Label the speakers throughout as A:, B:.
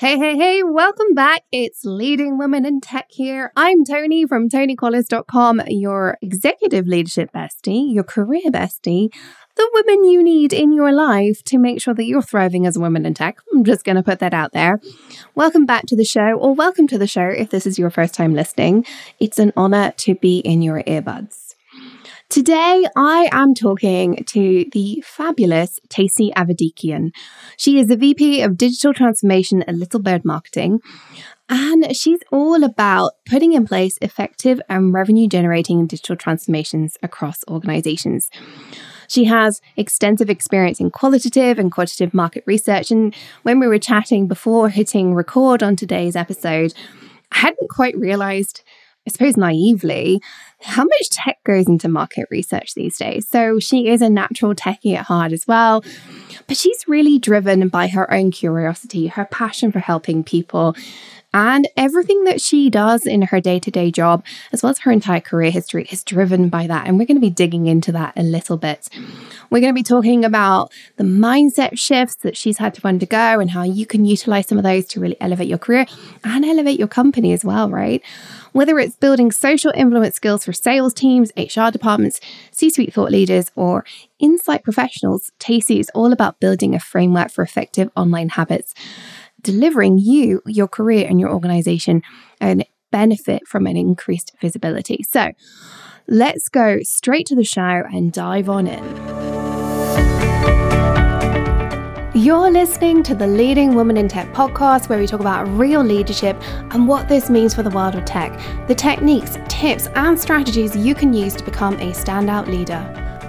A: Hey, hey, hey, welcome back. It's Leading Women in Tech here. I'm Toni from ToniCollis.com, your executive leadership bestie, your career bestie, the women you need in your life to make sure that you're thriving as a woman in tech. I'm just going to put that out there. Welcome back to the show, or welcome to the show if this is your first time listening. It's an honor to be in your earbuds. Today, I am talking to the fabulous Tacy Avedikian. She is the VP of Digital Transformation at Little Bird Marketing, and she's all about putting in place effective and revenue generating digital transformations across organizations. She has extensive experience in qualitative and quantitative market research. And when we were chatting before hitting record on today's episode, I hadn't quite realized I suppose naively, how much tech goes into market research these days. So she is a natural techie at heart as well, but she's really driven by her own curiosity, her passion for helping people. And everything that she does in her day to day job, as well as her entire career history, is driven by that. And we're going to be digging into that a little bit. We're going to be talking about the mindset shifts that she's had to undergo and how you can utilize some of those to really elevate your career and elevate your company as well, right? Whether it's building social influence skills for sales teams, HR departments, C suite thought leaders, or insight professionals, Tacy is all about building a framework for effective online habits, delivering you, your career, and your organization and benefit from an increased visibility. So let's go straight to the show and dive on in. You're listening to the Leading Woman in Tech podcast, where we talk about real leadership and what this means for the world of tech, the techniques, tips, and strategies you can use to become a standout leader.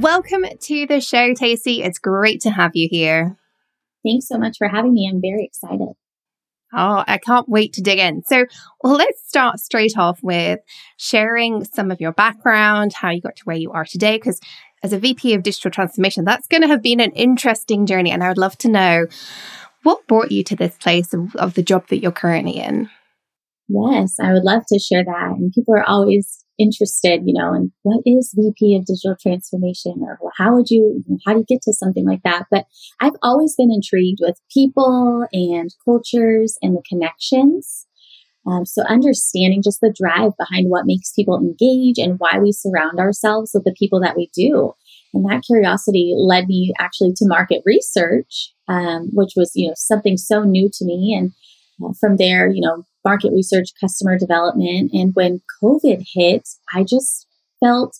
A: Welcome to the show, Tacy. It's great to have you here.
B: Thanks so much for having me. I'm very excited.
A: Oh, I can't wait to dig in. So, well, let's start straight off with sharing some of your background, how you got to where you are today, because as a VP of digital transformation, that's going to have been an interesting journey. And I would love to know what brought you to this place of, of the job that you're currently in.
B: Yes, I would love to share that. And people are always interested, you know, in what is VP of digital transformation or how would you, how do you get to something like that? But I've always been intrigued with people and cultures and the connections. Um, so understanding just the drive behind what makes people engage and why we surround ourselves with the people that we do. And that curiosity led me actually to market research, um, which was, you know, something so new to me. And uh, from there, you know, market research, customer development. And when COVID hit, I just felt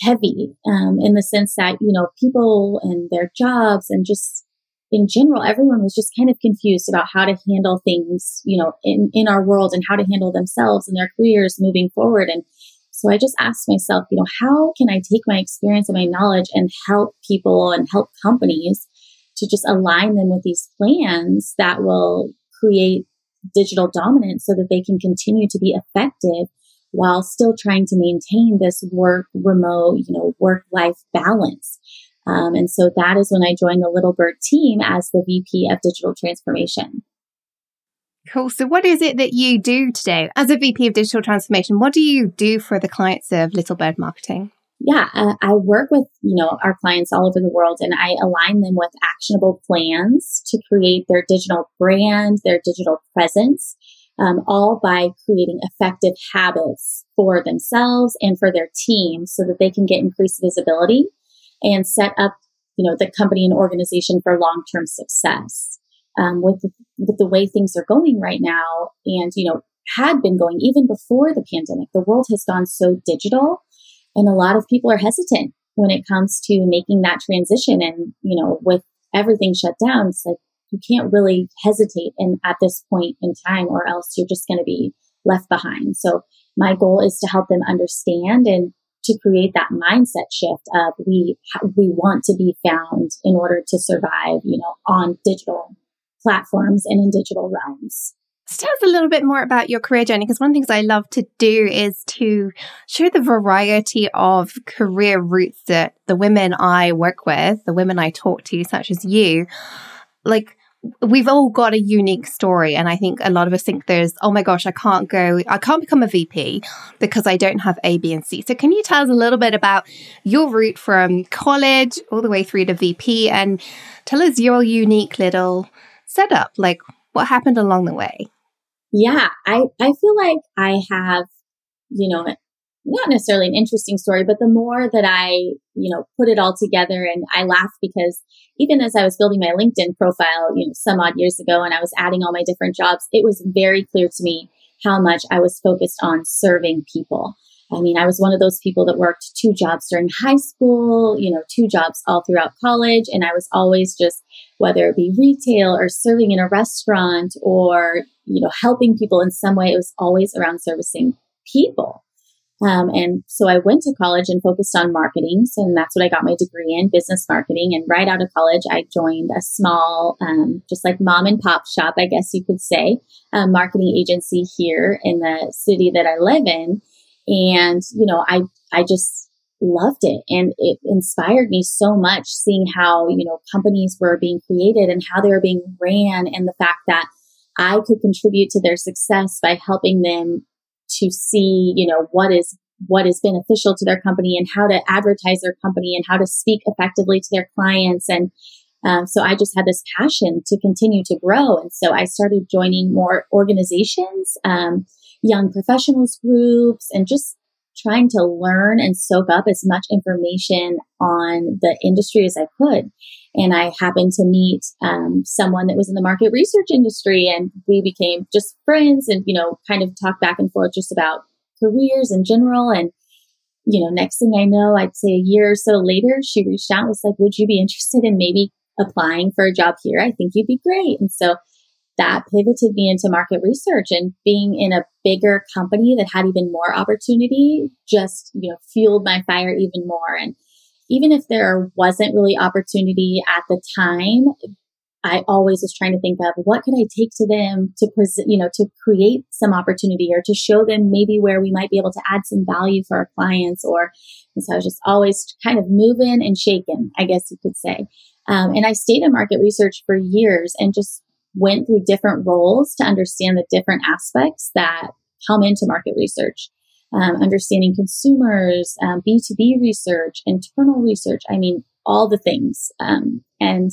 B: heavy um, in the sense that, you know, people and their jobs and just in general, everyone was just kind of confused about how to handle things, you know, in, in our world and how to handle themselves and their careers moving forward. And so I just asked myself, you know, how can I take my experience and my knowledge and help people and help companies to just align them with these plans that will create digital dominance so that they can continue to be effective while still trying to maintain this work remote, you know, work life balance. Um, and so that is when I joined the Little Bird team as the VP of digital transformation.
A: Cool. So, what is it that you do today as a VP of digital transformation? What do you do for the clients of Little Bird Marketing?
B: Yeah, uh, I work with you know our clients all over the world, and I align them with actionable plans to create their digital brand, their digital presence, um, all by creating effective habits for themselves and for their team, so that they can get increased visibility and set up, you know, the company and organization for long-term success. Um, with the, with the way things are going right now, and you know, had been going even before the pandemic, the world has gone so digital, and a lot of people are hesitant when it comes to making that transition. And you know, with everything shut down, it's like you can't really hesitate and at this point in time, or else you're just going to be left behind. So my goal is to help them understand and to create that mindset shift of we we want to be found in order to survive, you know, on digital platforms and in digital realms.
A: So tell us a little bit more about your career journey because one of the things I love to do is to show the variety of career routes that the women I work with, the women I talk to, such as you, like we've all got a unique story and i think a lot of us think there's oh my gosh i can't go i can't become a vp because i don't have a b and c. So can you tell us a little bit about your route from college all the way through to vp and tell us your unique little setup like what happened along the way
B: yeah, I, I feel like I have, you know, not necessarily an interesting story, but the more that I, you know, put it all together and I laugh because even as I was building my LinkedIn profile, you know, some odd years ago and I was adding all my different jobs, it was very clear to me how much I was focused on serving people. I mean, I was one of those people that worked two jobs during high school, you know, two jobs all throughout college. And I was always just, whether it be retail or serving in a restaurant or, you know, helping people in some way, it was always around servicing people. Um, and so I went to college and focused on marketing. So and that's what I got my degree in business marketing. And right out of college, I joined a small, um, just like mom and pop shop, I guess you could say, marketing agency here in the city that I live in. And, you know, I, I just loved it and it inspired me so much seeing how, you know, companies were being created and how they were being ran and the fact that I could contribute to their success by helping them to see, you know, what is what is beneficial to their company and how to advertise their company and how to speak effectively to their clients. And um, so I just had this passion to continue to grow. And so I started joining more organizations. Um, young professionals groups and just trying to learn and soak up as much information on the industry as I could. And I happened to meet um, someone that was in the market research industry, and we became just friends and, you know, kind of talk back and forth just about careers in general. And, you know, next thing I know, I'd say a year or so later, she reached out and was like, Would you be interested in maybe applying for a job here? I think you'd be great. And so that pivoted me into market research and being in a bigger company that had even more opportunity just, you know, fueled my fire even more. And even if there wasn't really opportunity at the time, I always was trying to think of what could I take to them to present, you know, to create some opportunity or to show them maybe where we might be able to add some value for our clients. Or, so I was just always kind of moving and shaking, I guess you could say. Um, and I stayed in market research for years and just went through different roles to understand the different aspects that come into market research. Um, understanding consumers, um, B2B research, internal research. I mean, all the things. Um, and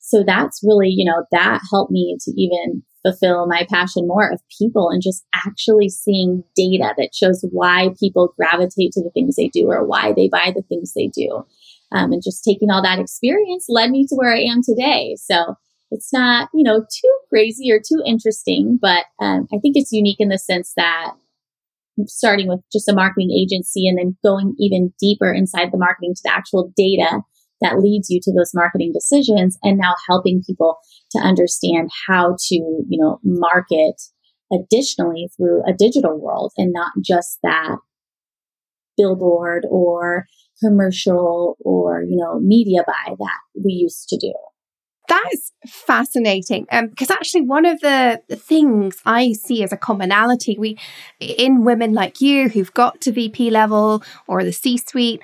B: so that's really, you know, that helped me to even fulfill my passion more of people and just actually seeing data that shows why people gravitate to the things they do or why they buy the things they do. Um, and just taking all that experience led me to where I am today. So it's not, you know, too crazy or too interesting, but um, I think it's unique in the sense that starting with just a marketing agency and then going even deeper inside the marketing to the actual data that leads you to those marketing decisions and now helping people to understand how to, you know, market additionally through a digital world and not just that billboard or commercial or, you know, media buy that we used to do.
A: That's fascinating. Um, because actually, one of the, the things I see as a commonality, we in women like you who've got to VP level or the C suite,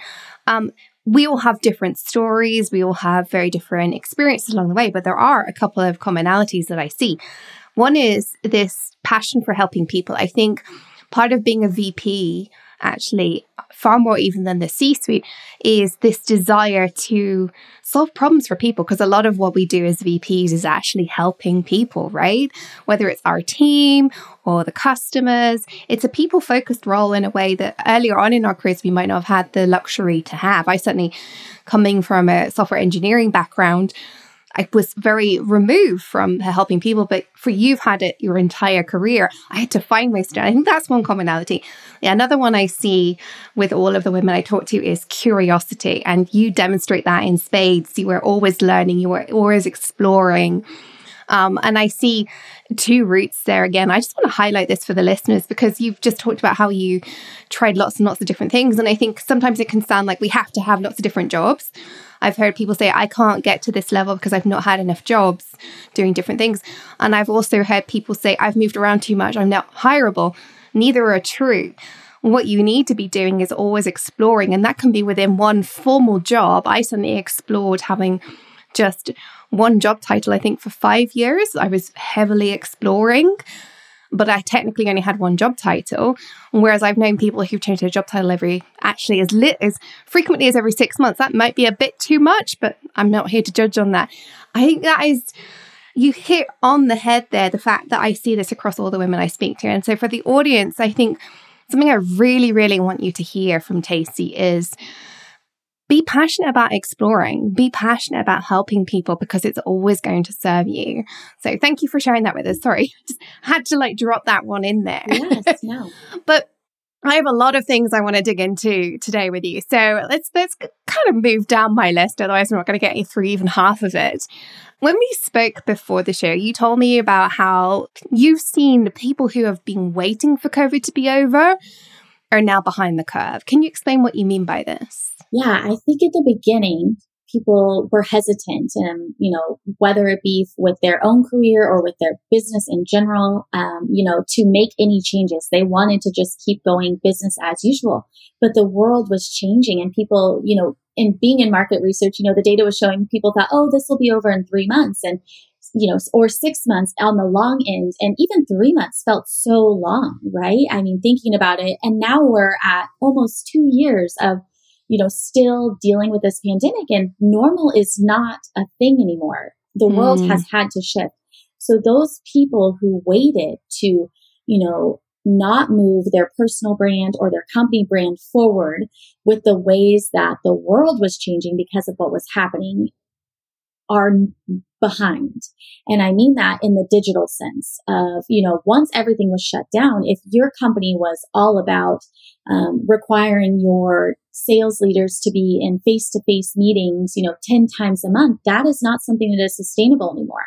A: um, we all have different stories. We all have very different experiences along the way, but there are a couple of commonalities that I see. One is this passion for helping people. I think part of being a VP actually far more even than the C suite is this desire to solve problems for people. Because a lot of what we do as VPs is actually helping people, right? Whether it's our team or the customers, it's a people focused role in a way that earlier on in our careers we might not have had the luxury to have. I certainly, coming from a software engineering background, I was very removed from helping people, but for you've had it your entire career. I had to find my to. I think that's one commonality. Another one I see with all of the women I talk to is curiosity, and you demonstrate that in spades. You were always learning, you were always exploring. Um, and I see two routes there again. I just want to highlight this for the listeners because you've just talked about how you tried lots and lots of different things. And I think sometimes it can sound like we have to have lots of different jobs. I've heard people say, I can't get to this level because I've not had enough jobs doing different things. And I've also heard people say, I've moved around too much, I'm not hireable. Neither are true. What you need to be doing is always exploring, and that can be within one formal job. I certainly explored having just one job title, I think, for five years. I was heavily exploring but I technically only had one job title. Whereas I've known people who've changed their job title every actually as lit as frequently as every six months. That might be a bit too much, but I'm not here to judge on that. I think that is you hit on the head there the fact that I see this across all the women I speak to. And so for the audience, I think something I really, really want you to hear from Tacy is be passionate about exploring, be passionate about helping people because it's always going to serve you. So thank you for sharing that with us. Sorry, just had to like drop that one in there.
B: Yes, no.
A: but I have a lot of things I want to dig into today with you. So let's let's kind of move down my list. Otherwise, I'm not going to get you through even half of it. When we spoke before the show, you told me about how you've seen people who have been waiting for COVID to be over are now behind the curve. Can you explain what you mean by this?
B: Yeah, I think at the beginning, people were hesitant, and you know, whether it be with their own career or with their business in general, um, you know, to make any changes. They wanted to just keep going business as usual. But the world was changing and people, you know, in being in market research, you know, the data was showing people thought, oh, this will be over in three months. And you know, or six months on the long end, and even three months felt so long, right? I mean, thinking about it. And now we're at almost two years of you know, still dealing with this pandemic and normal is not a thing anymore. The mm. world has had to shift. So those people who waited to, you know, not move their personal brand or their company brand forward with the ways that the world was changing because of what was happening are behind. And I mean that in the digital sense of, you know, once everything was shut down, if your company was all about um, requiring your sales leaders to be in face to face meetings, you know, 10 times a month, that is not something that is sustainable anymore.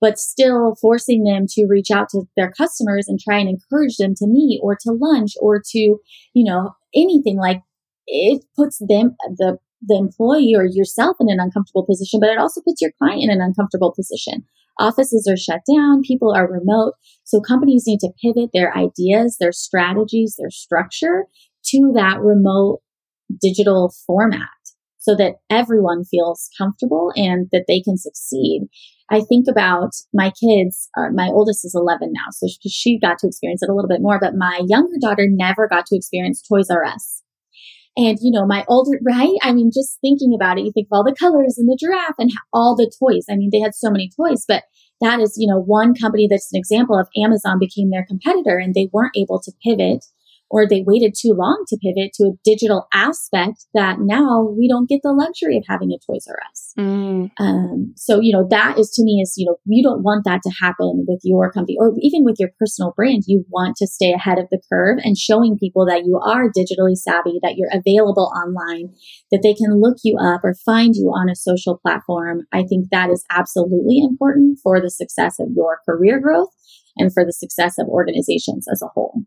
B: But still forcing them to reach out to their customers and try and encourage them to meet or to lunch or to, you know, anything like it puts them, the the employee or yourself in an uncomfortable position, but it also puts your client in an uncomfortable position. Offices are shut down, people are remote. So companies need to pivot their ideas, their strategies, their structure to that remote digital format so that everyone feels comfortable and that they can succeed. I think about my kids. Uh, my oldest is 11 now, so she, she got to experience it a little bit more, but my younger daughter never got to experience Toys R Us. And, you know, my older, right? I mean, just thinking about it, you think of all the colors and the giraffe and all the toys. I mean, they had so many toys, but that is, you know, one company that's an example of Amazon became their competitor and they weren't able to pivot or they waited too long to pivot to a digital aspect that now we don't get the luxury of having a Toys R Us. Mm. Um, so, you know, that is to me is, you know, you don't want that to happen with your company or even with your personal brand. You want to stay ahead of the curve and showing people that you are digitally savvy, that you're available online, that they can look you up or find you on a social platform. I think that is absolutely important for the success of your career growth and for the success of organizations as a whole.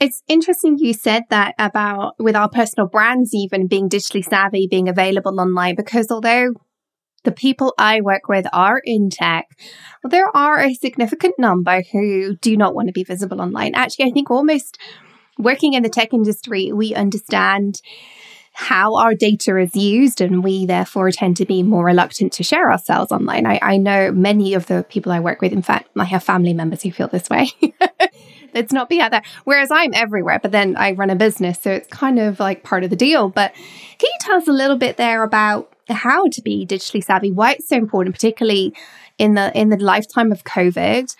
A: It's interesting you said that about with our personal brands, even being digitally savvy, being available online, because although the people I work with are in tech, there are a significant number who do not want to be visible online. Actually, I think almost working in the tech industry, we understand how our data is used, and we therefore tend to be more reluctant to share ourselves online. I, I know many of the people I work with, in fact, I have family members who feel this way. Let's not be out there. Whereas I'm everywhere, but then I run a business, so it's kind of like part of the deal. But can you tell us a little bit there about how to be digitally savvy, why it's so important, particularly in the in the lifetime of COVID,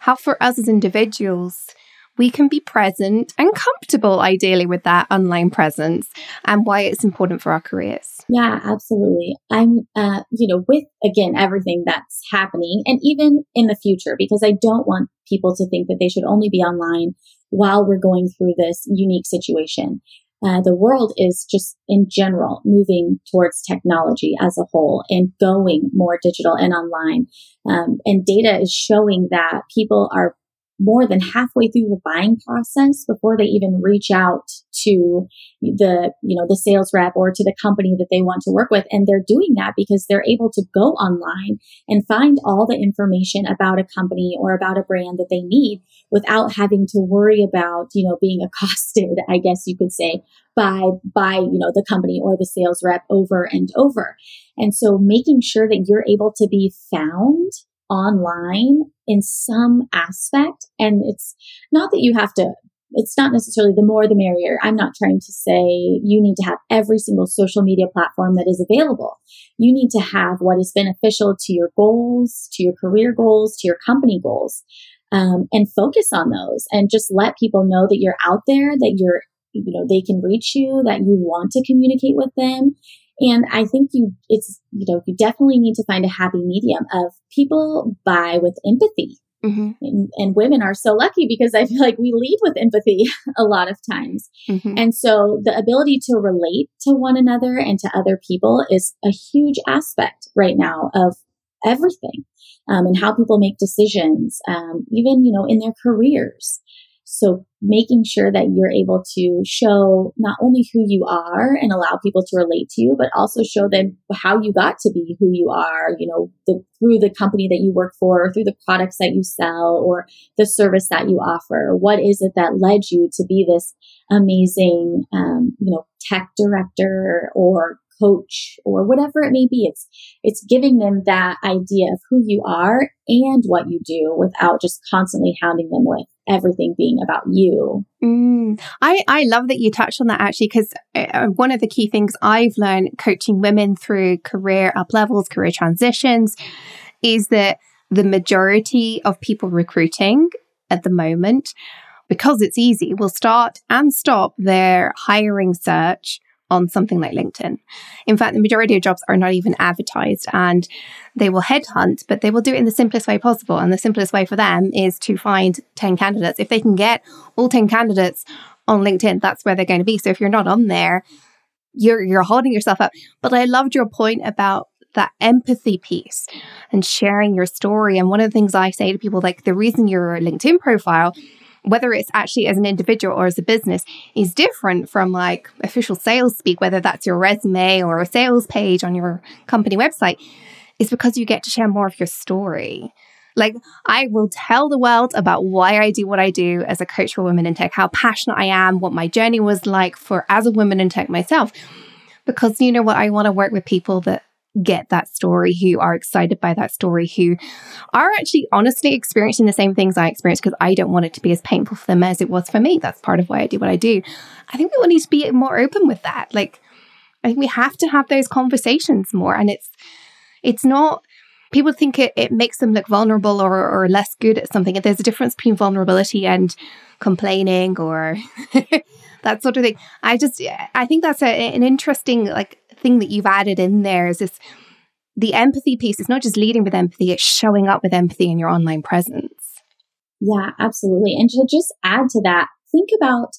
A: how for us as individuals we can be present and comfortable, ideally, with that online presence and why it's important for our careers.
B: Yeah, absolutely. I'm, uh, you know, with again, everything that's happening and even in the future, because I don't want people to think that they should only be online while we're going through this unique situation. Uh, the world is just in general moving towards technology as a whole and going more digital and online. Um, and data is showing that people are more than halfway through the buying process before they even reach out to the, you know, the sales rep or to the company that they want to work with. And they're doing that because they're able to go online and find all the information about a company or about a brand that they need without having to worry about, you know, being accosted, I guess you could say, by, by, you know, the company or the sales rep over and over. And so making sure that you're able to be found online in some aspect. And it's not that you have to, it's not necessarily the more the merrier. I'm not trying to say you need to have every single social media platform that is available. You need to have what is beneficial to your goals, to your career goals, to your company goals. Um, and focus on those and just let people know that you're out there, that you're, you know, they can reach you, that you want to communicate with them, and I think you, it's, you know, you definitely need to find a happy medium of people buy with empathy. Mm-hmm. And, and, women are so lucky because I feel like we lead with empathy a lot of times. Mm-hmm. And so the ability to relate to one another and to other people is a huge aspect right now of everything um, and how people make decisions, um, even, you know, in their careers. So making sure that you're able to show not only who you are and allow people to relate to you, but also show them how you got to be who you are, you know, the, through the company that you work for, or through the products that you sell, or the service that you offer. What is it that led you to be this amazing, um, you know, tech director or coach or whatever it may be. It's, it's giving them that idea of who you are and what you do without just constantly hounding them with everything being about you.
A: Mm, I, I love that you touched on that actually, because uh, one of the key things I've learned coaching women through career up levels, career transitions, is that the majority of people recruiting at the moment, because it's easy, will start and stop their hiring search on something like LinkedIn. In fact, the majority of jobs are not even advertised and they will headhunt, but they will do it in the simplest way possible. And the simplest way for them is to find 10 candidates. If they can get all 10 candidates on LinkedIn, that's where they're going to be. So if you're not on there, you're you're holding yourself up. But I loved your point about that empathy piece and sharing your story. And one of the things I say to people, like the reason your LinkedIn profile whether it's actually as an individual or as a business, is different from like official sales speak, whether that's your resume or a sales page on your company website, is because you get to share more of your story. Like, I will tell the world about why I do what I do as a coach for women in tech, how passionate I am, what my journey was like for as a woman in tech myself. Because you know what? I want to work with people that get that story, who are excited by that story, who are actually honestly experiencing the same things I experienced because I don't want it to be as painful for them as it was for me. That's part of why I do what I do. I think we need to be more open with that. Like, I think we have to have those conversations more. And it's, it's not, people think it, it makes them look vulnerable or, or less good at something. There's a difference between vulnerability and complaining or that sort of thing. I just, I think that's a, an interesting, like, thing that you've added in there is this the empathy piece. It's not just leading with empathy, it's showing up with empathy in your online presence.
B: Yeah, absolutely. And to just add to that, think about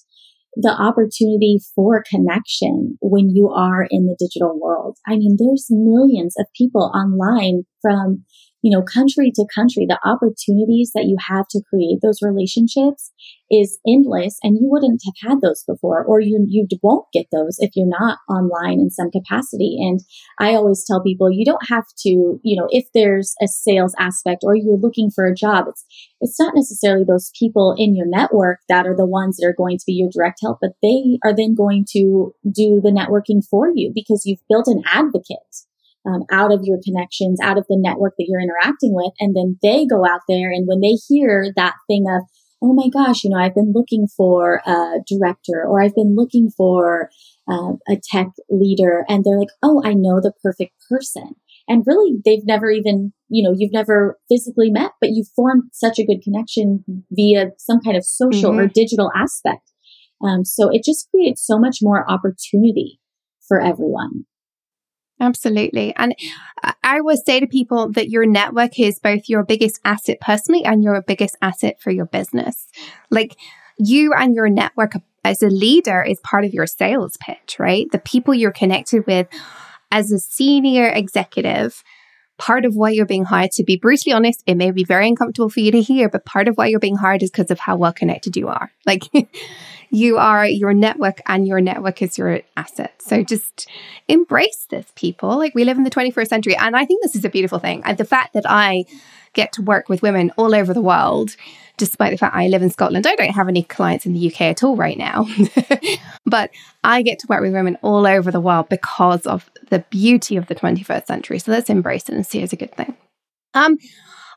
B: the opportunity for connection when you are in the digital world. I mean, there's millions of people online from you know, country to country, the opportunities that you have to create those relationships is endless and you wouldn't have had those before or you, you won't get those if you're not online in some capacity. And I always tell people you don't have to, you know, if there's a sales aspect or you're looking for a job, it's, it's not necessarily those people in your network that are the ones that are going to be your direct help, but they are then going to do the networking for you because you've built an advocate um, out of your connections, out of the network that you're interacting with. And then they go out there and when they hear that thing of, oh my gosh, you know, I've been looking for a director or I've been looking for uh, a tech leader and they're like, oh, I know the perfect person. And really, they've never even, you know, you've never physically met, but you've formed such a good connection via some kind of social mm-hmm. or digital aspect. Um, so it just creates so much more opportunity for everyone.
A: Absolutely. And I always say to people that your network is both your biggest asset personally and your biggest asset for your business. Like you and your network as a leader is part of your sales pitch, right? The people you're connected with as a senior executive part of why you're being hired, to be brutally honest, it may be very uncomfortable for you to hear, but part of why you're being hired is because of how well connected you are. Like you are your network and your network is your asset. So just embrace this, people. Like we live in the 21st century. And I think this is a beautiful thing. And the fact that I get to work with women all over the world despite the fact I live in Scotland. I don't have any clients in the UK at all right now, but I get to work with women all over the world because of the beauty of the 21st century. So let's embrace it and see it as a good thing. Um,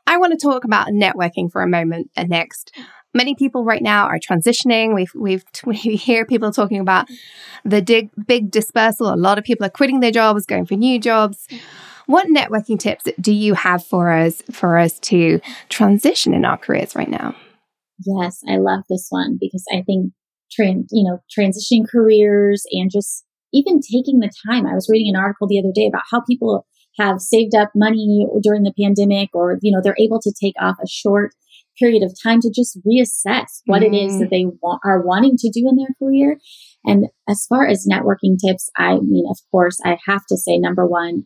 A: I want to talk about networking for a moment uh, next. Many people right now are transitioning. We've, we've, we hear people talking about the dig, big dispersal. A lot of people are quitting their jobs, going for new jobs. What networking tips do you have for us for us to transition in our careers right now?
B: Yes, I love this one because I think trans, you know, transitioning careers and just even taking the time. I was reading an article the other day about how people have saved up money during the pandemic or, you know, they're able to take off a short period of time to just reassess what mm. it is that mm. they wa- are wanting to do in their career. And as far as networking tips, I mean, of course, I have to say, number one,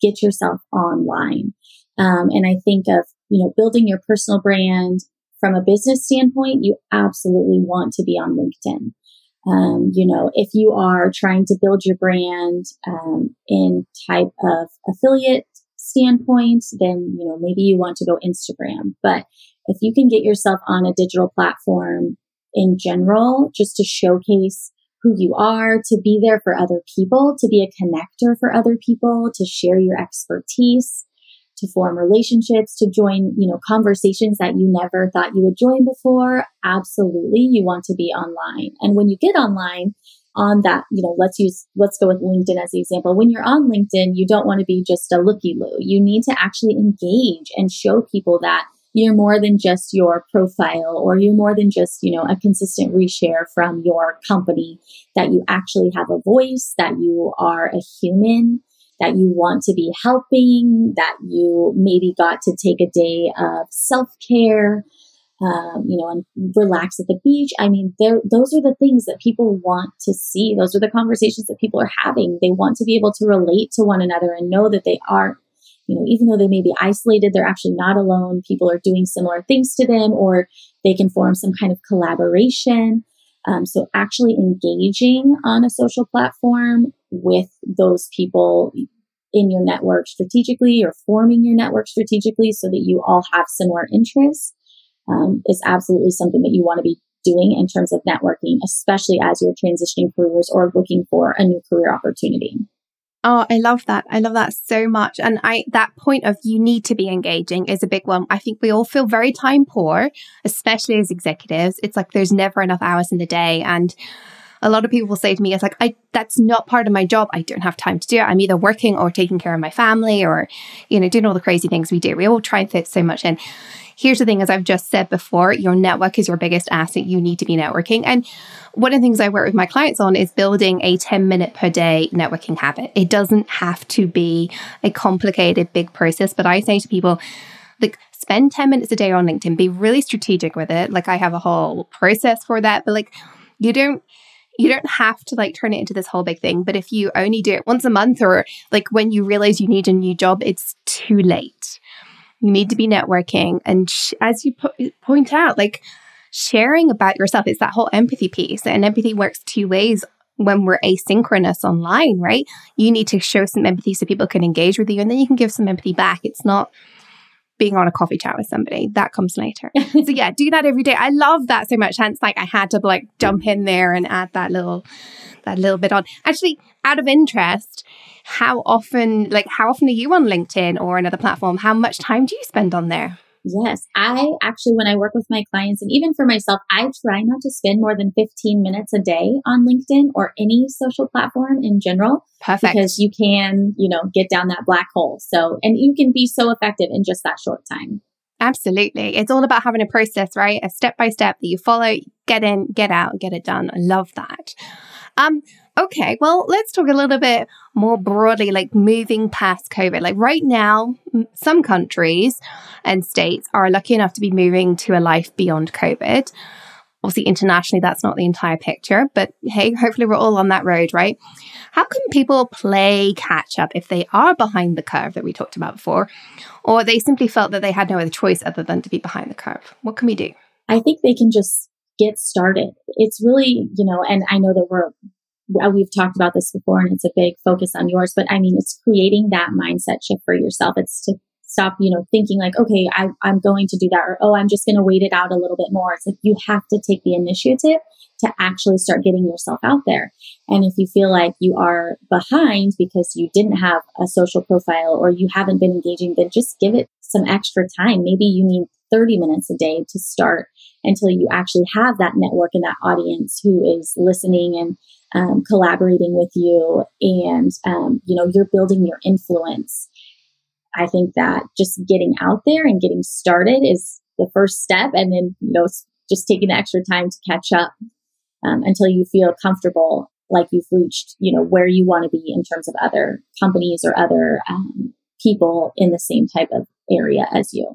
B: get yourself online. Um, and I think of, you know, building your personal brand from a business standpoint, you absolutely want to be on LinkedIn. Um, you know, if you are trying to build your brand um, in type of affiliate standpoint, then you know maybe you want to go Instagram. But if you can get yourself on a digital platform in general, just to showcase who you are, to be there for other people, to be a connector for other people, to share your expertise, to form relationships, to join, you know, conversations that you never thought you would join before. Absolutely. You want to be online. And when you get online, on that, you know, let's use, let's go with LinkedIn as the example. When you're on LinkedIn, you don't want to be just a looky loo. You need to actually engage and show people that you're more than just your profile or you're more than just, you know, a consistent reshare from your company, that you actually have a voice, that you are a human, that you want to be helping, that you maybe got to take a day of self care, um, you know, and relax at the beach. I mean, those are the things that people want to see. Those are the conversations that people are having. They want to be able to relate to one another and know that they are you know, even though they may be isolated, they're actually not alone. People are doing similar things to them, or they can form some kind of collaboration. Um, so, actually engaging on a social platform with those people in your network strategically or forming your network strategically so that you all have similar interests um, is absolutely something that you want to be doing in terms of networking, especially as you're transitioning careers or looking for a new career opportunity.
A: Oh, I love that. I love that so much. And I, that point of you need to be engaging is a big one. I think we all feel very time poor, especially as executives. It's like there's never enough hours in the day. And a lot of people will say to me, it's like, I, that's not part of my job. I don't have time to do it. I'm either working or taking care of my family or, you know, doing all the crazy things we do. We all try and fit so much in. Here's the thing, as I've just said before, your network is your biggest asset. You need to be networking. And one of the things I work with my clients on is building a 10 minute per day networking habit. It doesn't have to be a complicated, big process, but I say to people, like, spend 10 minutes a day on LinkedIn, be really strategic with it. Like, I have a whole process for that, but like, you don't you don't have to like turn it into this whole big thing but if you only do it once a month or like when you realize you need a new job it's too late you need to be networking and sh- as you po- point out like sharing about yourself. It's that whole empathy piece. And empathy works two ways when we're asynchronous online, right? You need to show some empathy so people can engage with you and then you can give some empathy back. It's not being on a coffee chat with somebody. That comes later. so yeah, do that every day. I love that so much. Hence like I had to like jump in there and add that little that little bit on. Actually, out of interest, how often like how often are you on LinkedIn or another platform? How much time do you spend on there?
B: Yes, I actually, when I work with my clients and even for myself, I try not to spend more than 15 minutes a day on LinkedIn or any social platform in general.
A: Perfect.
B: Because you can, you know, get down that black hole. So, and you can be so effective in just that short time.
A: Absolutely. It's all about having a process, right? A step by step that you follow, get in, get out, get it done. I love that. Um, okay, well, let's talk a little bit more broadly, like moving past COVID. Like right now, some countries and states are lucky enough to be moving to a life beyond COVID. Obviously, internationally, that's not the entire picture, but hey, hopefully we're all on that road, right? How can people play catch up if they are behind the curve that we talked about before, or they simply felt that they had no other choice other than to be behind the curve? What can we do?
B: I think they can just get started. It's really, you know, and I know that we're, Uh, we've talked about this before and it's a big focus on yours, but I mean, it's creating that mindset shift for yourself. It's to stop, you know, thinking like, okay, I, I'm going to do that or, oh, I'm just going to wait it out a little bit more. It's like you have to take the initiative to actually start getting yourself out there. And if you feel like you are behind because you didn't have a social profile or you haven't been engaging, then just give it some extra time. Maybe you need 30 minutes a day to start until you actually have that network and that audience who is listening and um, collaborating with you and um, you know you're building your influence I think that just getting out there and getting started is the first step. And then, you know, just taking the extra time to catch up um, until you feel comfortable like you've reached, you know, where you want to be in terms of other companies or other um, people in the same type of area as you.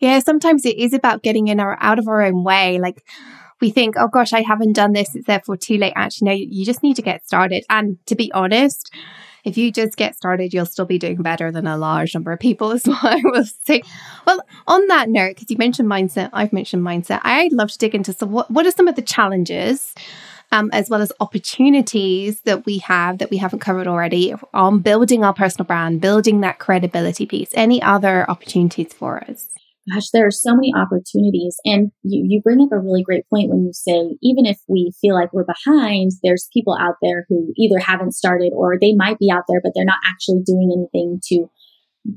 A: Yeah, sometimes it is about getting in or out of our own way. Like, we think, oh gosh, I haven't done this, it's therefore too late. Actually, no, you just need to get started. And to be honest, if you just get started, you'll still be doing better than a large number of people, is what I will say. Well, on that note, because you mentioned mindset, I've mentioned mindset, I'd love to dig into so what, what are some of the challenges um, as well as opportunities that we have that we haven't covered already on building our personal brand, building that credibility piece? Any other opportunities for us?
B: Gosh, there are so many opportunities. And you, you bring up a really great point when you say, even if we feel like we're behind, there's people out there who either haven't started or they might be out there, but they're not actually doing anything to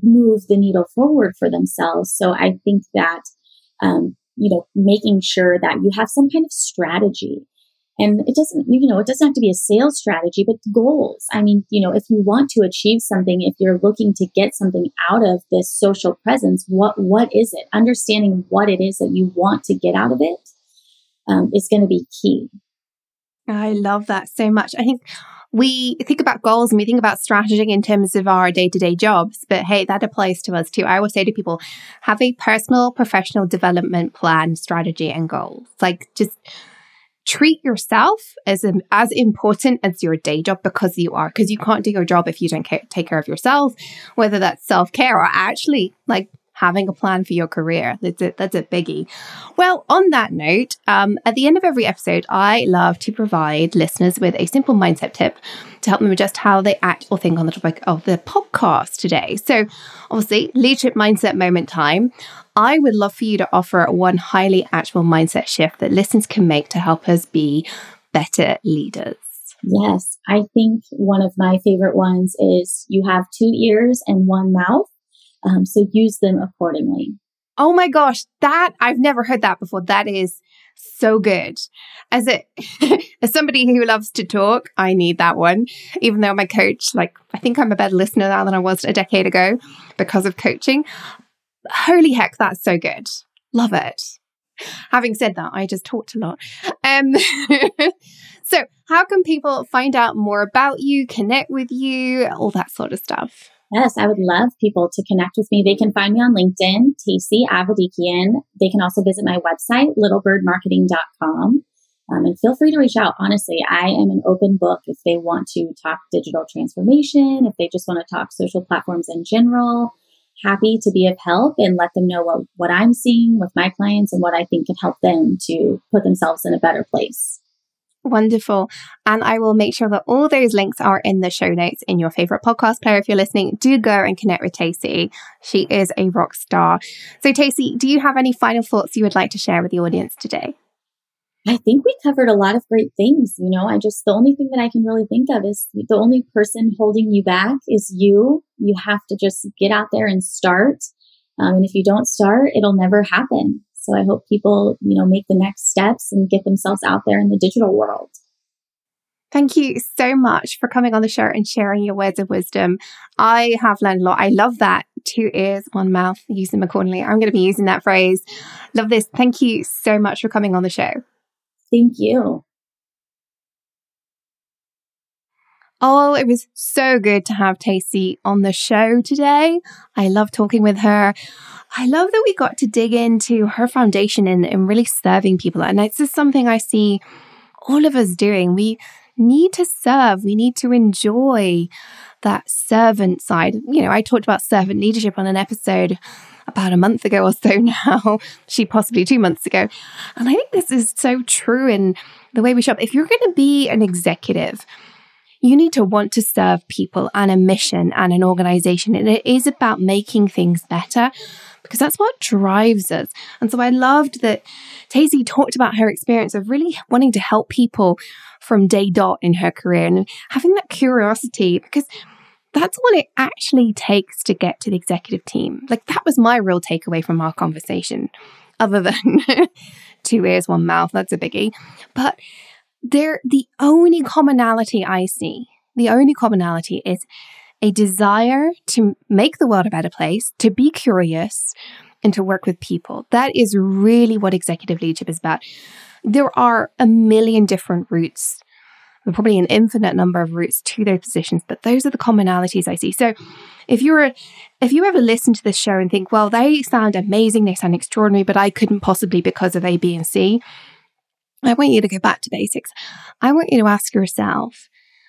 B: move the needle forward for themselves. So I think that, um, you know, making sure that you have some kind of strategy and it doesn't, you know, it doesn't have to be a sales strategy, but goals. I mean, you know, if you want to achieve something, if you're looking to get something out of this social presence, what, what is it? Understanding what it is that you want to get out of it um, is going to be key.
A: I love that so much. I think we think about goals and we think about strategy in terms of our day to day jobs, but hey, that applies to us too. I always say to people, have a personal professional development plan, strategy, and goals. Like just treat yourself as as important as your day job because you are because you can't do your job if you don't ca- take care of yourself whether that's self-care or actually like having a plan for your career. That's a, that's a biggie. Well, on that note, um, at the end of every episode, I love to provide listeners with a simple mindset tip to help them adjust how they act or think on the topic of the podcast today. So, obviously, leadership mindset moment time. I would love for you to offer one highly actionable mindset shift that listeners can make to help us be better leaders.
B: Yes, I think one of my favorite ones is you have two ears and one mouth. Um, so use them accordingly.
A: Oh my gosh, that I've never heard that before. That is so good. As a as somebody who loves to talk, I need that one. Even though my coach, like I think I'm a better listener now than I was a decade ago because of coaching. Holy heck, that's so good. Love it. Having said that, I just talked a lot. Um, so, how can people find out more about you, connect with you, all that sort of stuff?
B: Yes, I would love people to connect with me. They can find me on LinkedIn, Tacy Avedikian. They can also visit my website, littlebirdmarketing.com. Um, and feel free to reach out. Honestly, I am an open book if they want to talk digital transformation, if they just want to talk social platforms in general. Happy to be of help and let them know what, what I'm seeing with my clients and what I think can help them to put themselves in a better place.
A: Wonderful. And I will make sure that all those links are in the show notes in your favorite podcast player. If you're listening, do go and connect with Tacy. She is a rock star. So, Tacy, do you have any final thoughts you would like to share with the audience today?
B: I think we covered a lot of great things. You know, I just, the only thing that I can really think of is the only person holding you back is you. You have to just get out there and start. Um, and if you don't start, it'll never happen. So I hope people, you know, make the next steps and get themselves out there in the digital world.
A: Thank you so much for coming on the show and sharing your words of wisdom. I have learned a lot. I love that. Two ears, one mouth, use them accordingly. I'm going to be using that phrase. Love this. Thank you so much for coming on the show.
B: Thank you.
A: Oh, it was so good to have Tacy on the show today. I love talking with her. I love that we got to dig into her foundation and, and really serving people. And this is something I see all of us doing. We need to serve, we need to enjoy that servant side. You know, I talked about servant leadership on an episode about a month ago or so now, she possibly two months ago. And I think this is so true in the way we shop. If you're going to be an executive, you need to want to serve people and a mission and an organization. And it is about making things better because that's what drives us. And so I loved that Tacy talked about her experience of really wanting to help people from day dot in her career and having that curiosity because that's what it actually takes to get to the executive team. Like that was my real takeaway from our conversation, other than two ears, one mouth. That's a biggie. But they're the only commonality I see, the only commonality is a desire to make the world a better place, to be curious, and to work with people. That is really what executive leadership is about. There are a million different routes, probably an infinite number of routes to those positions, but those are the commonalities I see. So if you're if you ever listen to this show and think, well, they sound amazing, they sound extraordinary, but I couldn't possibly because of A, B, and C, I want you to go back to basics. I want you to ask yourself,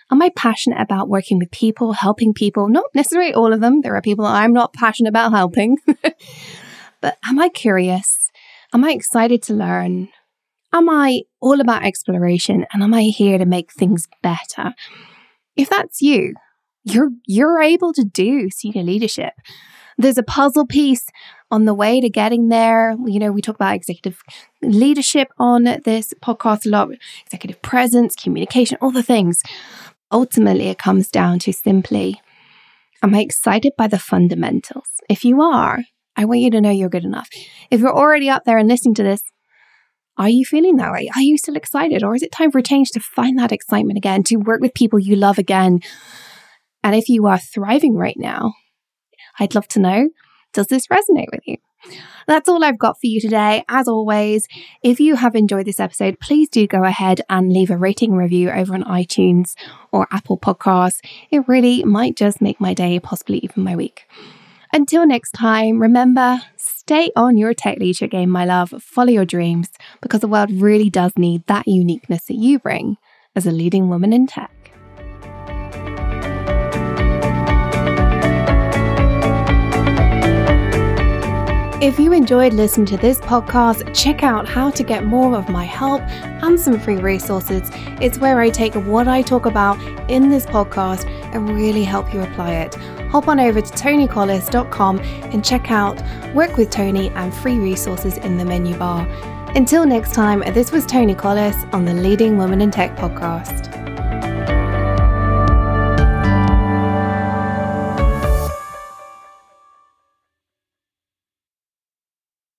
A: Am I passionate about working with people, helping people? Not necessarily all of them. There are people I'm not passionate about helping. but am I curious? Am I excited to learn? Am I all about exploration and am I here to make things better? If that's you, you're you're able to do senior leadership. There's a puzzle piece on the way to getting there. You know, we talk about executive leadership on this podcast a lot, executive presence, communication, all the things. Ultimately, it comes down to simply, am I excited by the fundamentals? If you are, I want you to know you're good enough. If you're already up there and listening to this, are you feeling that way? Are you still excited? Or is it time for a change to find that excitement again, to work with people you love again? And if you are thriving right now, I'd love to know does this resonate with you? That's all I've got for you today. As always, if you have enjoyed this episode, please do go ahead and leave a rating review over on iTunes or Apple Podcasts. It really might just make my day, possibly even my week. Until next time, remember, stay on your tech leadership game, my love. Follow your dreams because the world really does need that uniqueness that you bring as a leading woman in tech. If you enjoyed listening to this podcast, check out how to get more of my help and some free resources. It's where I take what I talk about in this podcast and really help you apply it. Hop on over to ToniCollis.com and check out Work with Toni and free resources in the menu bar. Until next time, this was Toni Collis on the Leading Women in Tech podcast.